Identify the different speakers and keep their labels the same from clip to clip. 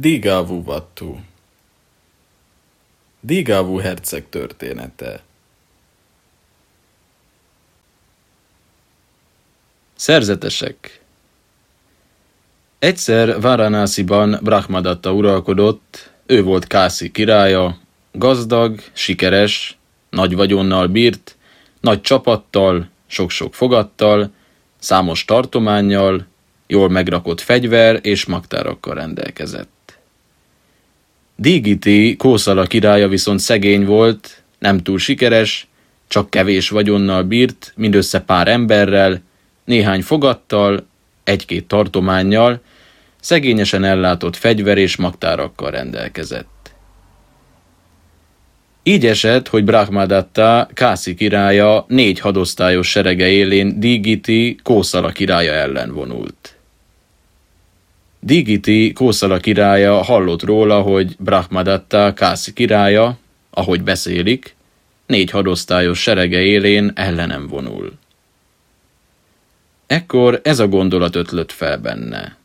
Speaker 1: Dígávú Vattu. Dígávú herceg története. Szerzetesek. Egyszer Varanásziban Brahmadatta uralkodott, ő volt Kászi királya, gazdag, sikeres, nagy vagyonnal bírt, nagy csapattal, sok-sok fogattal, számos tartományjal, jól megrakott fegyver és magtárakkal rendelkezett. Dígiti Kószala királya viszont szegény volt, nem túl sikeres, csak kevés vagyonnal bírt, mindössze pár emberrel, néhány fogattal, egy-két tartományjal, szegényesen ellátott fegyver és magtárakkal rendelkezett. Így esett, hogy Brahmadatta, Kászi királya négy hadosztályos serege élén Dígiti Kószala királya ellen vonult. Digiti Kószala királya hallott róla, hogy Brahmadatta Kászi királya, ahogy beszélik, négy hadosztályos serege élén ellenem vonul. Ekkor ez a gondolat ötlött fel benne.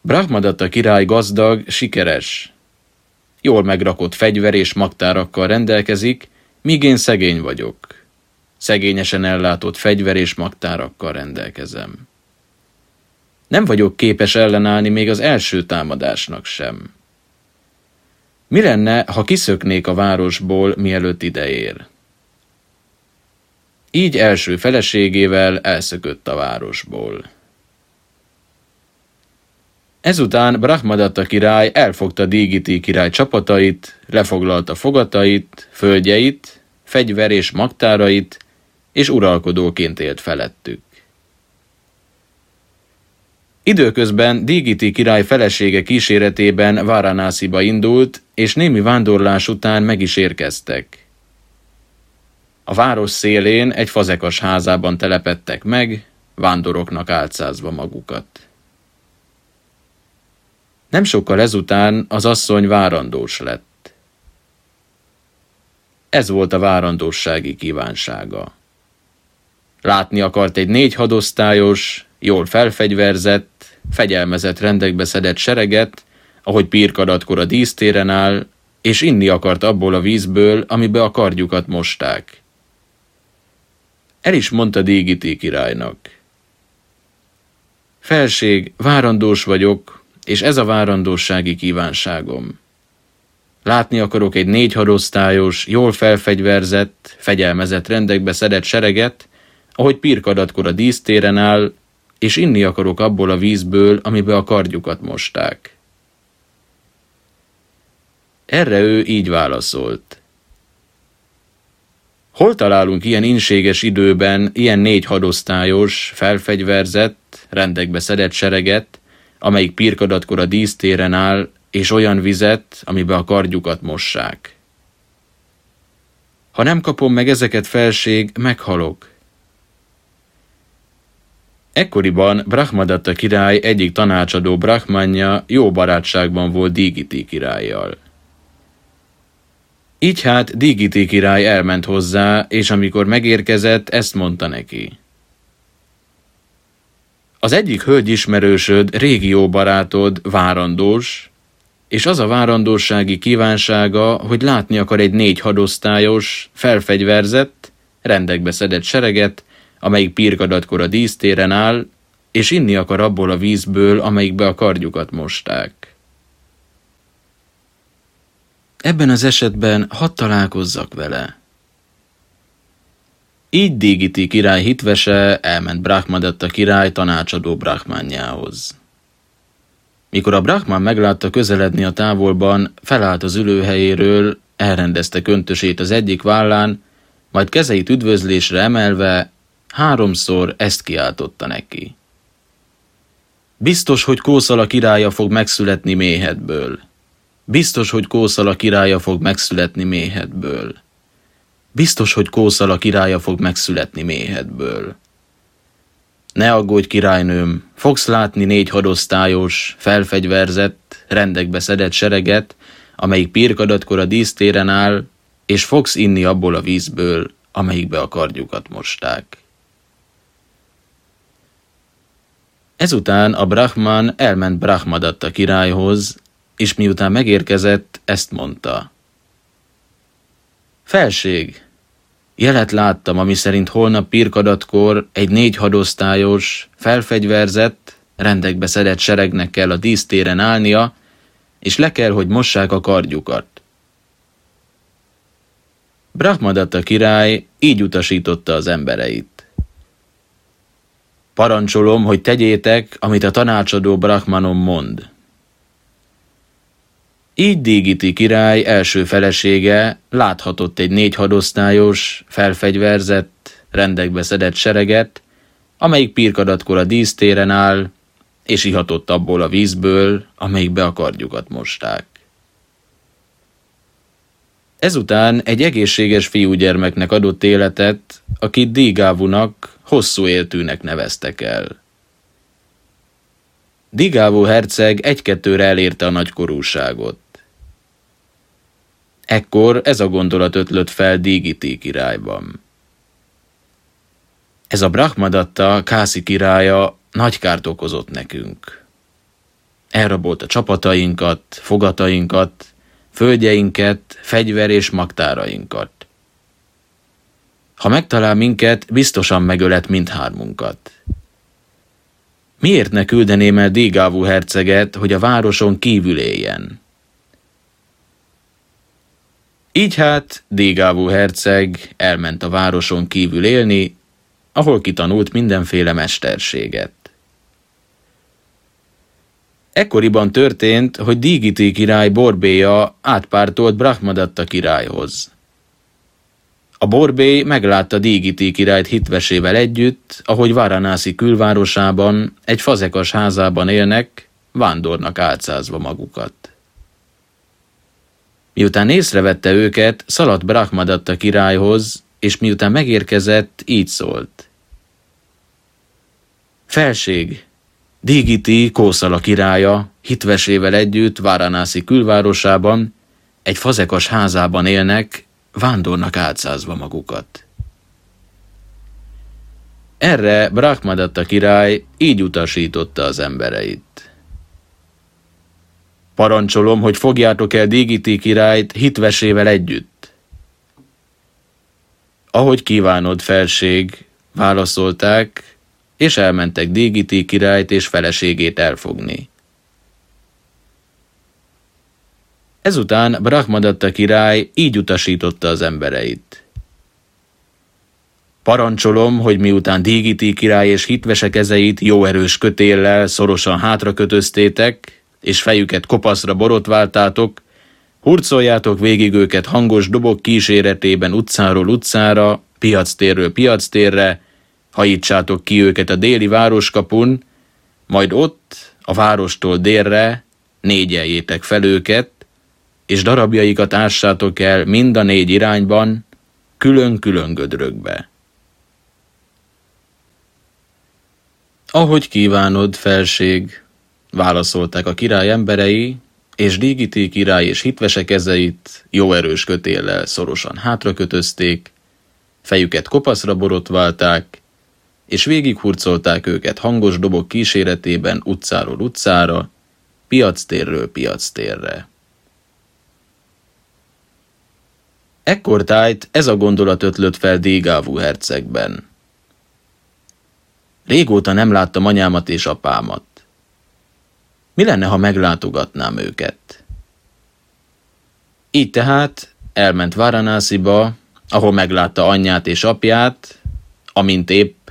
Speaker 1: Brahmadatta király gazdag, sikeres, jól megrakott fegyver és magtárakkal rendelkezik, míg én szegény vagyok. Szegényesen ellátott fegyver és magtárakkal rendelkezem. Nem vagyok képes ellenállni még az első támadásnak sem. Mi lenne, ha kiszöknék a városból, mielőtt ideér? Így első feleségével elszökött a városból. Ezután Brahmadatta király elfogta Dígiti király csapatait, lefoglalta fogatait, földjeit, fegyver és magtárait, és uralkodóként élt felettük. Időközben Dígiti király felesége kíséretében Varanásziba indult, és némi vándorlás után meg is érkeztek. A város szélén egy fazekas házában telepettek meg, vándoroknak álcázva magukat. Nem sokkal ezután az asszony várandós lett. Ez volt a várandósági kívánsága. Látni akart egy négy hadosztályos, jól felfegyverzett, fegyelmezett rendekbe szedett sereget, ahogy pirkadatkor a dísztéren áll, és inni akart abból a vízből, amibe a kardjukat mosták. El is mondta Dígiti királynak. Felség, várandós vagyok, és ez a várandósági kívánságom. Látni akarok egy négy hadosztályos, jól felfegyverzett, fegyelmezett rendekbe szedett sereget, ahogy pirkadatkor a dísztéren áll, és inni akarok abból a vízből, amibe a kardjukat mosták. Erre ő így válaszolt. Hol találunk ilyen inséges időben ilyen négy hadosztályos, felfegyverzett, rendekbe szedett sereget, amelyik pirkadatkor a dísztéren áll, és olyan vizet, amibe a kardjukat mossák. Ha nem kapom meg ezeket felség, meghalok. Ekkoriban Brahmadatta király egyik tanácsadó Brahmanya jó barátságban volt Digiti királlyal. Így hát Digiti király elment hozzá, és amikor megérkezett, ezt mondta neki. Az egyik hölgy ismerősöd, régi jó barátod, várandós, és az a várandósági kívánsága, hogy látni akar egy négy hadosztályos, felfegyverzett, rendekbe szedett sereget, amelyik pirkadatkor a dísztéren áll, és inni akar abból a vízből, amelyikbe a kardjukat mosták. Ebben az esetben hadd találkozzak vele. Így Digiti király hitvese elment Brahmadatta király tanácsadó Brahmányához. Mikor a Brahman meglátta közeledni a távolban, felállt az ülőhelyéről, elrendezte köntösét az egyik vállán, majd kezeit üdvözlésre emelve Háromszor ezt kiáltotta neki. Biztos, hogy Kószala királya fog megszületni méhedből. Biztos, hogy Kószala királya fog megszületni méhedből. Biztos, hogy Kószala királya fog megszületni méhedből. Ne aggódj, királynőm, fogsz látni négy hadosztályos, felfegyverzett, rendekbe szedett sereget, amelyik pirkadatkor a dísztéren áll, és fogsz inni abból a vízből, amelyikbe a kardjukat mosták. Ezután a Brahman elment Brahmadatta királyhoz, és miután megérkezett, ezt mondta. Felség, jelet láttam, ami szerint holnap pirkadatkor egy négy hadosztályos, felfegyverzett, rendekbe szedett seregnek kell a dísztéren állnia, és le kell, hogy mossák a kardjukat. Brahmadatta király így utasította az embereit. Parancsolom, hogy tegyétek, amit a tanácsadó Brahmanom mond. Így Dígiti király első felesége láthatott egy négy hadosztályos, felfegyverzett, rendekbe szedett sereget, amelyik pirkadatkor a dísztéren áll, és ihatott abból a vízből, amelyikbe a kardjukat mosták. Ezután egy egészséges fiúgyermeknek adott életet, akit Dígávunak, hosszú éltűnek neveztek el. Digávó herceg egy-kettőre elérte a nagykorúságot. Ekkor ez a gondolat ötlött fel Dígiti királyban. Ez a Brahmadatta Kászi királya nagy kárt okozott nekünk. Elrabolt a csapatainkat, fogatainkat, földjeinket, fegyver és magtárainkat. Ha megtalál minket, biztosan megölet mindhármunkat. Miért ne küldeném el Dígávú herceget, hogy a városon kívül éljen? Így hát Dígávú herceg elment a városon kívül élni, ahol kitanult mindenféle mesterséget. Ekkoriban történt, hogy Dígiti király borbéja átpártolt Brahmadatta királyhoz. A borbély meglátta Dígiti királyt hitvesével együtt, ahogy Varanászi külvárosában, egy fazekas házában élnek, vándornak álcázva magukat. Miután észrevette őket, szaladt Brahmadatta királyhoz, és miután megérkezett, így szólt. Felség, Dígiti Kószala királya hitvesével együtt Váranászi külvárosában, egy fazekas házában élnek, vándornak álcázva magukat. Erre Brahmadatta király így utasította az embereit. Parancsolom, hogy fogjátok el Dígiti királyt hitvesével együtt. Ahogy kívánod, felség, válaszolták, és elmentek Dígiti királyt és feleségét elfogni. Ezután Brahmadatta király így utasította az embereit. Parancsolom, hogy miután Dígiti király és hitvese kezeit jó erős kötéllel szorosan hátra kötöztétek, és fejüket kopaszra borotváltátok, hurcoljátok végig őket hangos dobok kíséretében utcáról utcára, piactérről piactérre, hajítsátok ki őket a déli városkapun, majd ott, a várostól délre, négyeljétek fel őket, és darabjaikat ássátok el mind a négy irányban, külön-külön gödrökbe. Ahogy kívánod, felség, válaszolták a király emberei, és Dígiti király és hitvese kezeit jó erős kötéllel szorosan hátrakötözték, fejüket kopaszra borotválták, és végighurcolták őket hangos dobok kíséretében utcáról utcára, piactérről piactérre. Ekkor tájt ez a gondolat ötlött fel Dégávú hercegben. Régóta nem láttam anyámat és apámat. Mi lenne, ha meglátogatnám őket? Így tehát elment Varanásziba, ahol meglátta anyját és apját, amint épp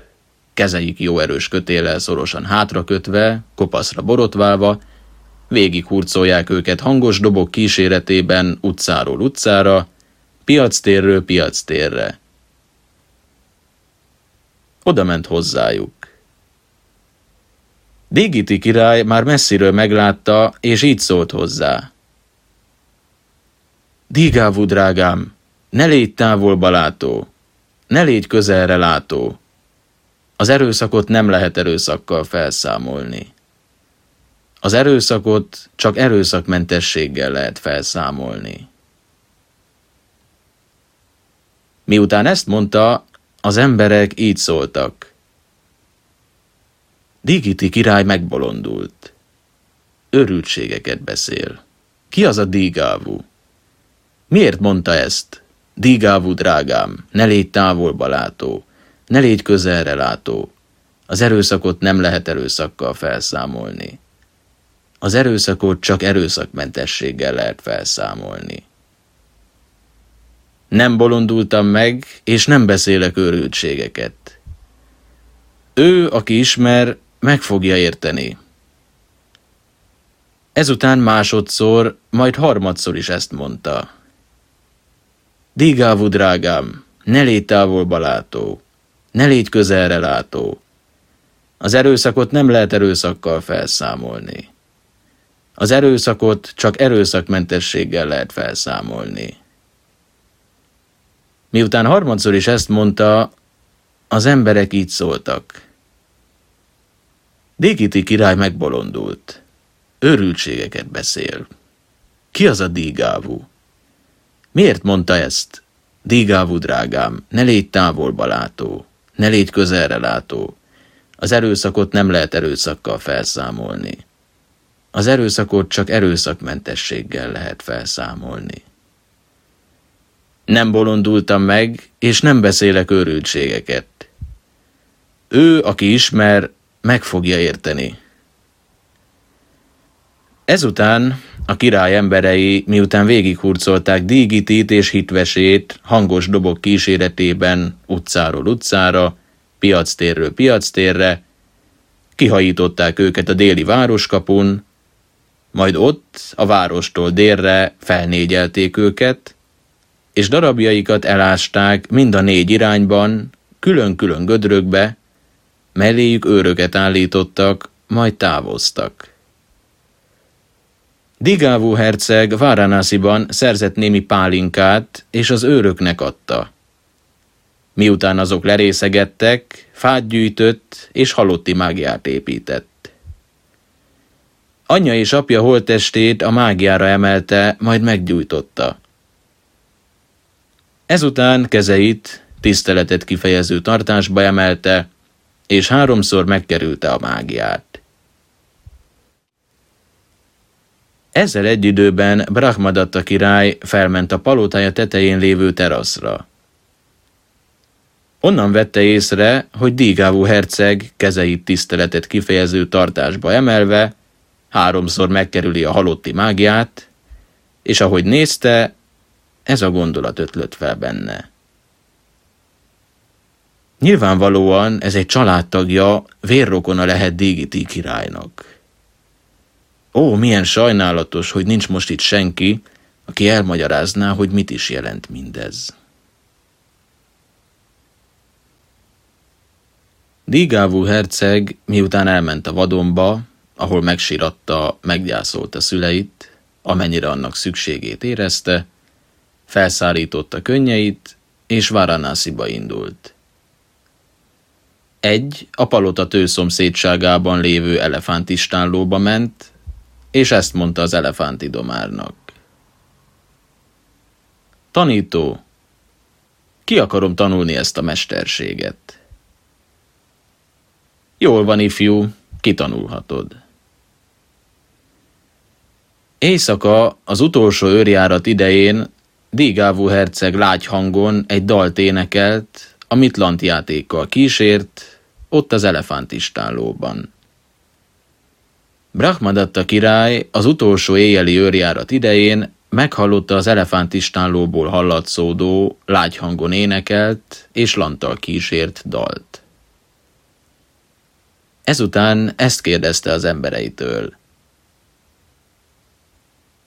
Speaker 1: kezeik jó erős kötéllel szorosan hátrakötve, kopaszra borotválva, végig hurcolják őket hangos dobok kíséretében utcáról utcára, piactérről piactérre. Oda ment hozzájuk. Digiti király már messziről meglátta, és így szólt hozzá. Dígávú drágám, ne légy távolba látó, ne légy közelre látó, az erőszakot nem lehet erőszakkal felszámolni. Az erőszakot csak erőszakmentességgel lehet felszámolni. Miután ezt mondta, az emberek így szóltak. Digiti király megbolondult. Örültségeket beszél. Ki az a Dígávú? Miért mondta ezt? Dígávú drágám, ne légy távolba látó, ne légy közelre látó. Az erőszakot nem lehet erőszakkal felszámolni. Az erőszakot csak erőszakmentességgel lehet felszámolni. Nem bolondultam meg, és nem beszélek őrültségeket. Ő, aki ismer, meg fogja érteni. Ezután másodszor, majd harmadszor is ezt mondta. Dígávú drágám, ne légy távolba látó, ne légy közelre látó. Az erőszakot nem lehet erőszakkal felszámolni. Az erőszakot csak erőszakmentességgel lehet felszámolni. Miután harmadszor is ezt mondta, az emberek így szóltak. Dégiti király megbolondult. Őrültségeket beszél. Ki az a dígávú? Miért mondta ezt? Dígávú drágám, ne légy távolba látó, ne légy közelre látó. Az erőszakot nem lehet erőszakkal felszámolni. Az erőszakot csak erőszakmentességgel lehet felszámolni. Nem bolondultam meg, és nem beszélek őrültségeket. Ő, aki ismer, meg fogja érteni. Ezután a király emberei, miután végighurcolták Dígitit és hitvesét hangos dobok kíséretében utcáról utcára, piactérről piactérre, kihajították őket a déli városkapun, majd ott, a várostól délre felnégyelték őket, és darabjaikat elásták mind a négy irányban, külön-külön gödrökbe, melléjük őröket állítottak, majd távoztak. Digávú herceg Váranásziban szerzett némi pálinkát, és az őröknek adta. Miután azok lerészegettek, fát gyűjtött, és halotti mágiát épített. Anyja és apja holttestét a mágiára emelte, majd meggyújtotta. Ezután kezeit tiszteletet kifejező tartásba emelte, és háromszor megkerülte a mágiát. Ezzel egy időben Brahmadatta király felment a palotája tetején lévő teraszra. Onnan vette észre, hogy Dígávú herceg kezeit tiszteletet kifejező tartásba emelve háromszor megkerüli a halotti mágiát, és ahogy nézte, ez a gondolat ötlött fel benne. Nyilvánvalóan ez egy családtagja, vérrokona lehet Dígiti királynak. Ó, milyen sajnálatos, hogy nincs most itt senki, aki elmagyarázná, hogy mit is jelent mindez. Dígávú herceg, miután elment a vadonba, ahol megsiratta, meggyászolta szüleit, amennyire annak szükségét érezte, felszállította könnyeit, és Varanásziba indult. Egy a palota tőszomszédságában lévő elefántistállóba ment, és ezt mondta az elefántidomárnak. Tanító, ki akarom tanulni ezt a mesterséget? Jól van, ifjú, kitanulhatod. Éjszaka az utolsó őrjárat idején Dígávú herceg lágy hangon egy dalt énekelt, amit lantjátékkal kísért, ott az elefántistállóban. Brahmadatta király az utolsó éjjeli őrjárat idején meghallotta az elefántistállóból hallatszódó, lágy hangon énekelt és lanttal kísért dalt. Ezután ezt kérdezte az embereitől.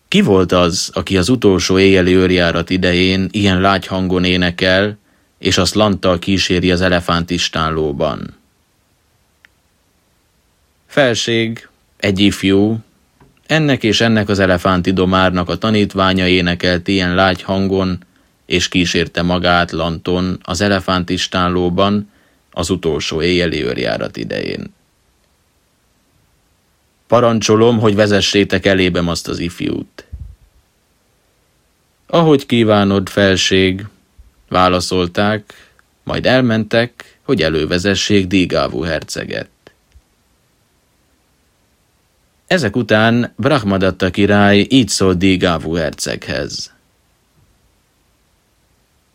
Speaker 1: Ki volt az, aki az utolsó éjjeli őrjárat idején ilyen lágy hangon énekel, és azt lanttal kíséri az elefántistállóban? Felség, egy ifjú, ennek és ennek az elefántidomárnak a tanítványa énekelt ilyen lágy hangon, és kísérte magát Lanton az elefántistállóban az utolsó éjjeli őrjárat idején. Parancsolom, hogy vezessétek elébem azt az ifjút. Ahogy kívánod, felség, válaszolták, majd elmentek, hogy elővezessék Dígávú herceget. Ezek után Brahmadatta király így szólt Dígávú herceghez.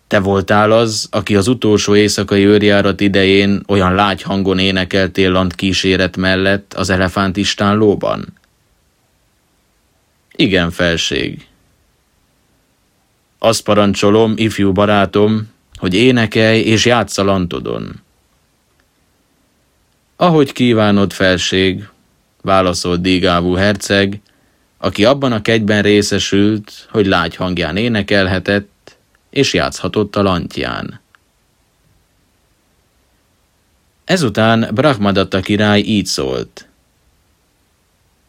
Speaker 1: Te voltál az, aki az utolsó éjszakai őrjárat idején olyan lágy hangon énekeltél lant kíséret mellett az elefántistán lóban? Igen, felség. Azt parancsolom, ifjú barátom, hogy énekelj és játsz a lantodon. Ahogy kívánod, felség, válaszolt Dígávú herceg, aki abban a kegyben részesült, hogy lágy hangján énekelhetett, és játszhatott a lantján. Ezután Brahmadatta király így szólt.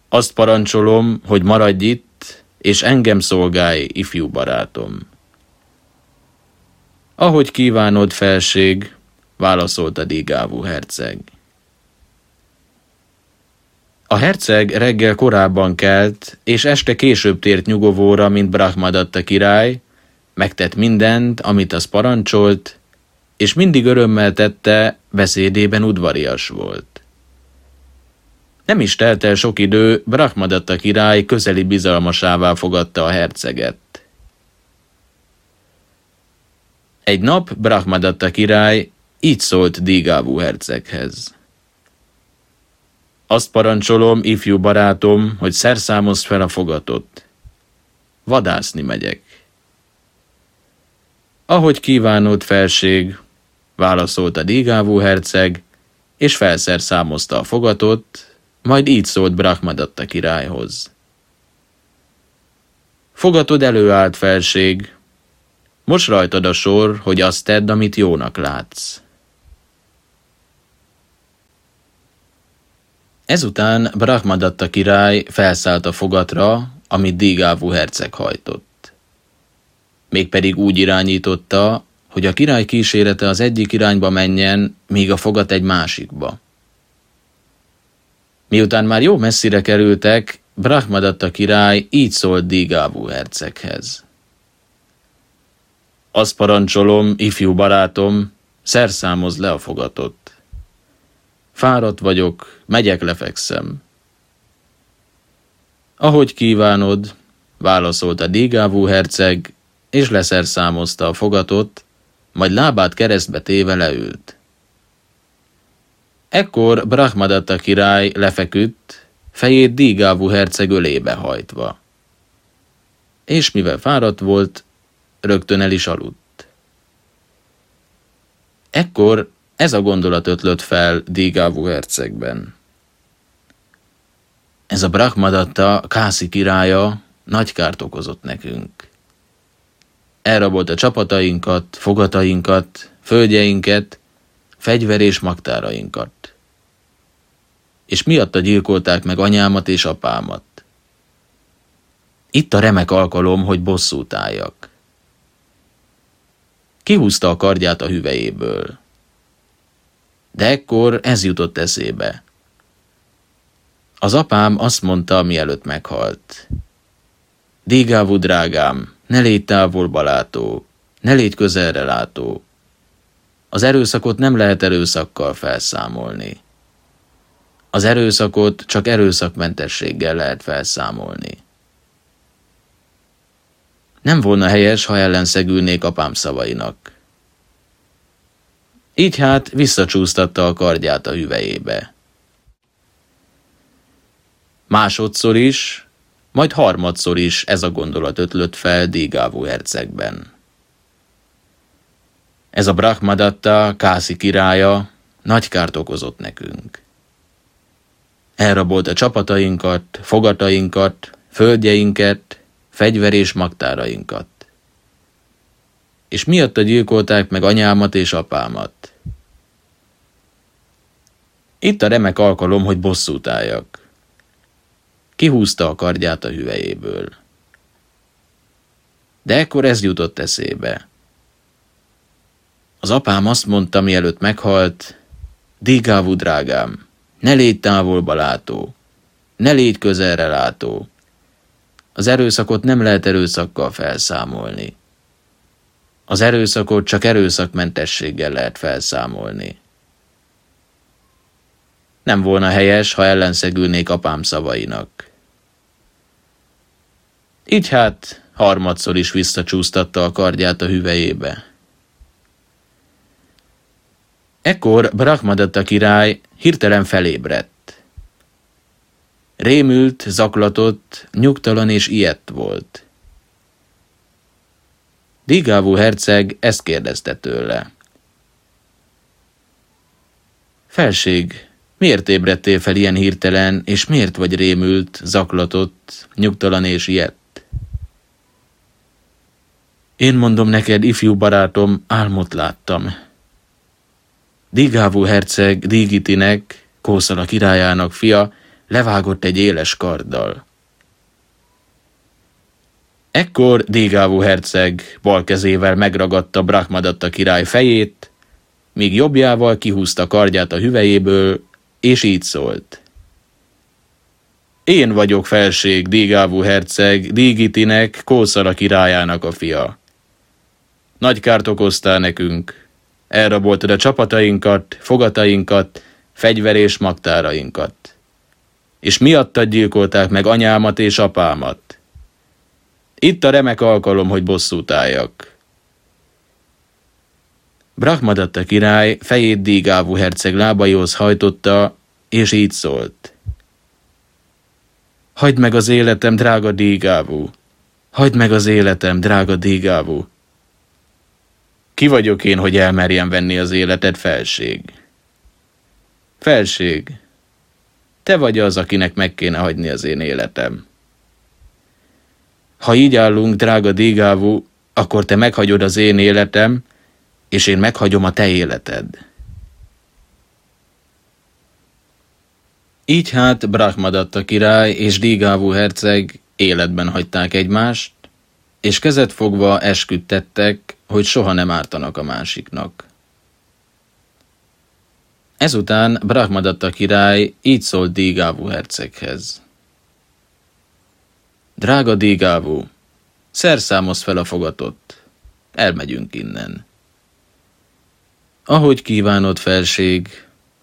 Speaker 1: Azt parancsolom, hogy maradj itt, és engem szolgálj, ifjú barátom. Ahogy kívánod, felség, válaszolta Dígávú herceg. A herceg reggel korábban kelt, és este később tért nyugovóra, mint Brahmadatta király, megtett mindent, amit az parancsolt, és mindig örömmel tette, beszédében udvarias volt. Nem is telt el sok idő, Brahmadatta király közeli bizalmasává fogadta a herceget. Egy nap Brahmadatta király így szólt Dígávú herceghez. Azt parancsolom, ifjú barátom, hogy szerszámozd fel a fogatot. Vadászni megyek. Ahogy kívánod, felség, válaszolta Dígávú herceg, és felszerszámozta a fogatot, majd így szólt Brahmadatta királyhoz. Fogatod előállt, felség, most rajtad a sor, hogy azt tedd, amit jónak látsz. Ezután Brahmadatta király felszállt a fogatra, amit Dígávú herceg hajtott. Mégpedig úgy irányította, hogy a király kísérete az egyik irányba menjen, míg a fogat egy másikba. Miután már jó messzire kerültek, Brahmadatta király így szólt Dígávú herceghez. Azt parancsolom, ifjú barátom, szerszámoz le a fogatot. Fáradt vagyok, megyek, lefekszem. Ahogy kívánod, válaszolta Dígávú herceg, és leszerszámozta a fogatot, majd lábát keresztbe téve leült. Ekkor Brahmadatta király lefeküdt, fejét Dígávú herceg ölébe hajtva. És mivel fáradt volt, rögtön el is aludt. Ekkor ez a gondolat ötlött fel Dígávú hercegben. Ez a Brahmadatta Kászi királya nagy kárt okozott nekünk. Elrabolt a csapatainkat, fogatainkat, földjeinket, fegyver és magtárainkat. És miatta gyilkolták meg anyámat és apámat. Itt a remek alkalom, hogy bosszút álljak. Kihúzta a kardját a hüvejéből. De ekkor ez jutott eszébe. Az apám azt mondta, mielőtt meghalt. Dígávú drágám, ne légy távolba ne légy közelre látó. Az erőszakot nem lehet erőszakkal felszámolni. Az erőszakot csak erőszakmentességgel lehet felszámolni. Nem volna helyes, ha ellenszegülnék apám szavainak. Így hát visszacsúsztatta a kardját a hüvejébe. Másodszor is, majd harmadszor is ez a gondolat ötlött fel Dígávú hercegben. Ez a Brahmadatta, Kászi királya, nagy kárt okozott nekünk. Elrabolt a csapatainkat, fogatainkat, földjeinket, fegyver és magtárainkat és miatta gyilkolták meg anyámat és apámat. Itt a remek alkalom, hogy bosszút álljak. Kihúzta a kardját a hüvejéből. De ekkor ez jutott eszébe. Az apám azt mondta, mielőtt meghalt, Dígávú drágám, ne légy távolba látó, ne légy közelre látó. Az erőszakot nem lehet erőszakkal felszámolni. Az erőszakot csak erőszakmentességgel lehet felszámolni. Nem volna helyes, ha ellenszegülnék apám szavainak. Így hát harmadszor is visszacsúsztatta a kardját a hüvelyébe. Ekkor Brahmadatta király hirtelen felébredt. Rémült, zaklatott, nyugtalan és ilyet volt. Digávú herceg ezt kérdezte tőle. Felség, miért ébredtél fel ilyen hirtelen, és miért vagy rémült, zaklatott, nyugtalan és ilyet? Én mondom neked, ifjú barátom, álmot láttam. Digávú herceg Digitinek, Kószala királyának fia, levágott egy éles karddal. Ekkor Digávú herceg bal kezével megragadta Brahmadatta király fejét, míg jobbjával kihúzta kardját a hüvelyéből, és így szólt. Én vagyok felség, Digávú herceg, Digitinek, Kószala királyának a fia. Nagy kárt okoztál nekünk, elraboltad a csapatainkat, fogatainkat, fegyver és magtárainkat. És miattad gyilkolták meg anyámat és apámat. Itt a remek alkalom, hogy bosszút álljak. Brahmadatta király fejét Dígávú herceg lábaihoz hajtotta, és így szólt. Hagyd meg az életem, drága Dígávú! Hagyd meg az életem, drága Dígávú! Ki vagyok én, hogy elmerjem venni az életed, felség? Felség, te vagy az, akinek meg kéne hagyni az én életem. Ha így állunk, drága Dígávú, akkor te meghagyod az én életem, és én meghagyom a te életed. Így hát Brahmadatta király és Dígávú herceg életben hagyták egymást, és kezet fogva esküdtettek, hogy soha nem ártanak a másiknak. Ezután Brahmadatta király így szólt Dígávú herceghez. Drága Dígávú, szerszámoz fel a fogatot, elmegyünk innen. Ahogy kívánod, felség,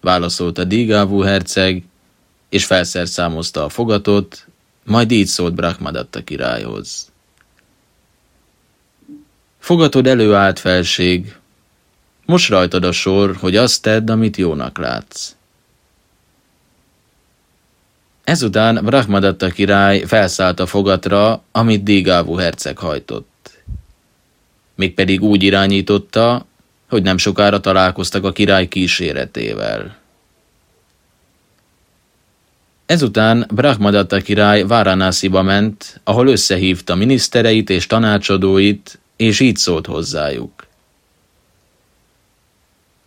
Speaker 1: válaszolta Dígávú herceg, és felszerszámozta a fogatot, majd így szólt Brahmadatta királyhoz. Fogatod előállt felség, most rajtad a sor, hogy azt tedd, amit jónak látsz. Ezután Brahmadatta király felszállt a fogatra, amit Dígávú herceg hajtott. Mégpedig úgy irányította, hogy nem sokára találkoztak a király kíséretével. Ezután Brahmadatta király Váranásziba ment, ahol összehívta minisztereit és tanácsadóit, és így szólt hozzájuk.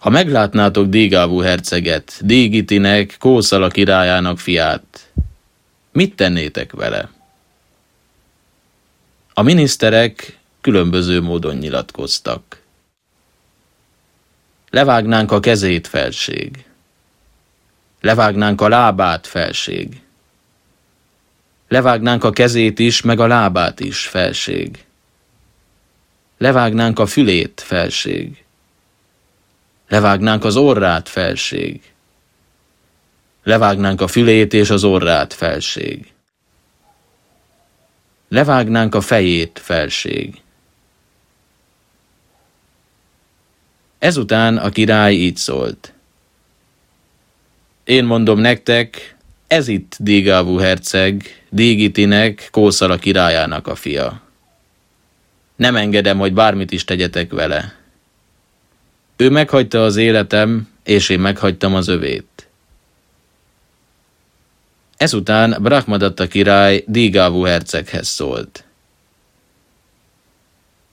Speaker 1: Ha meglátnátok Dígávú herceget, Dígitinek, Kószala királyának fiát, mit tennétek vele? A miniszterek különböző módon nyilatkoztak. Levágnánk a kezét, felség. Levágnánk a lábát, felség. Levágnánk a kezét is, meg a lábát is, felség. Levágnánk a fülét, felség. Levágnánk az orrát, felség. Levágnánk a fülét és az orrát, felség. Levágnánk a fejét, felség. Ezután a király így szólt. Én mondom nektek, ez itt Dígávú herceg, Dígitinek, Kószala királyának a fia. Nem engedem, hogy bármit is tegyetek vele. Ő meghagyta az életem, és én meghagytam az övét. Ezután Brahmadatta király Dígávú herceghez szólt.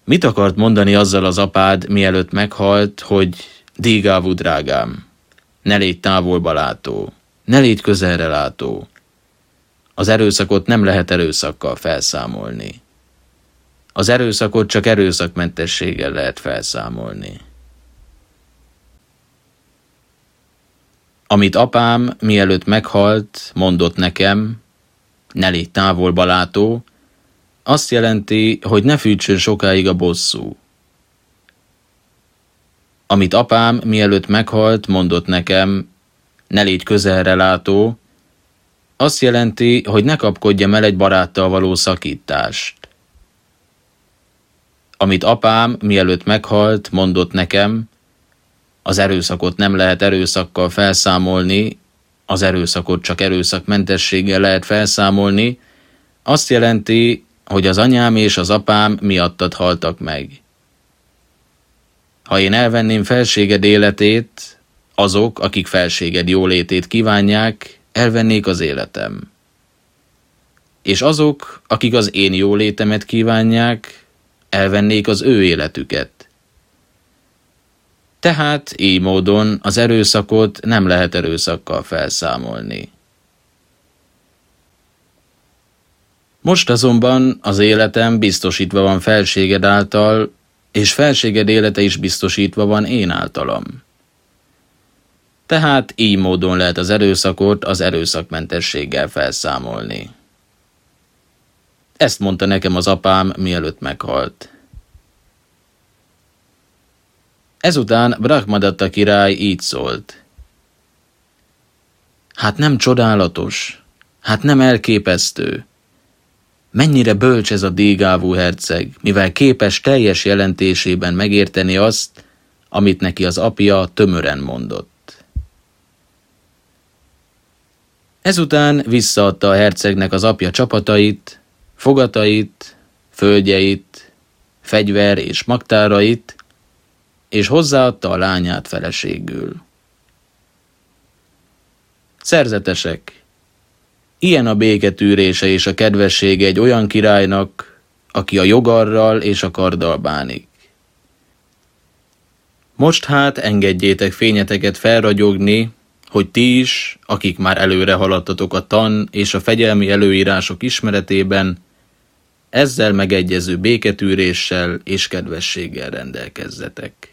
Speaker 1: Mit akart mondani azzal az apád, mielőtt meghalt, hogy Dígávú drágám, ne légy távolba látó, ne légy közelre látó. Az erőszakot nem lehet erőszakkal felszámolni. Az erőszakot csak erőszakmentességgel lehet felszámolni. Amit apám, mielőtt meghalt, mondott nekem, ne légy távolba látó, azt jelenti, hogy ne fűtsön sokáig a bosszú. Amit apám, mielőtt meghalt, mondott nekem, ne légy közelre látó, azt jelenti, hogy ne kapkodjam el egy baráttal való szakítást. Amit apám, mielőtt meghalt, mondott nekem, az erőszakot nem lehet erőszakkal felszámolni, az erőszakot csak erőszakmentességgel lehet felszámolni, azt jelenti, hogy az anyám és az apám miattad haltak meg. Ha én elvenném felséged életét, azok, akik felséged jólétét kívánják, elvennék az életem. És azok, akik az én jólétemet kívánják, elvennék az ő életüket. Tehát így módon az erőszakot nem lehet erőszakkal felszámolni. Most azonban az életem biztosítva van felséged által, és felséged élete is biztosítva van én általam. Tehát így módon lehet az erőszakot az erőszakmentességgel felszámolni. Ezt mondta nekem az apám, mielőtt meghalt. Ezután Brahmadatta király így szólt. Hát nem csodálatos, hát nem elképesztő. Mennyire bölcs ez a dígávú herceg, mivel képes teljes jelentésében megérteni azt, amit neki az apja tömören mondott. Ezután visszaadta a hercegnek az apja csapatait, fogatait, földjeit, fegyver és magtárait, és hozzáadta a lányát feleségül. Szerzetesek, ilyen a béketűrése és a kedvessége egy olyan királynak, aki a jogarral és a karddal bánik. Most hát engedjétek fényeteket felragyogni, hogy ti is, akik már előre haladtatok a tan és a fegyelmi előírások ismeretében, ezzel megegyező béketűréssel és kedvességgel rendelkezzetek.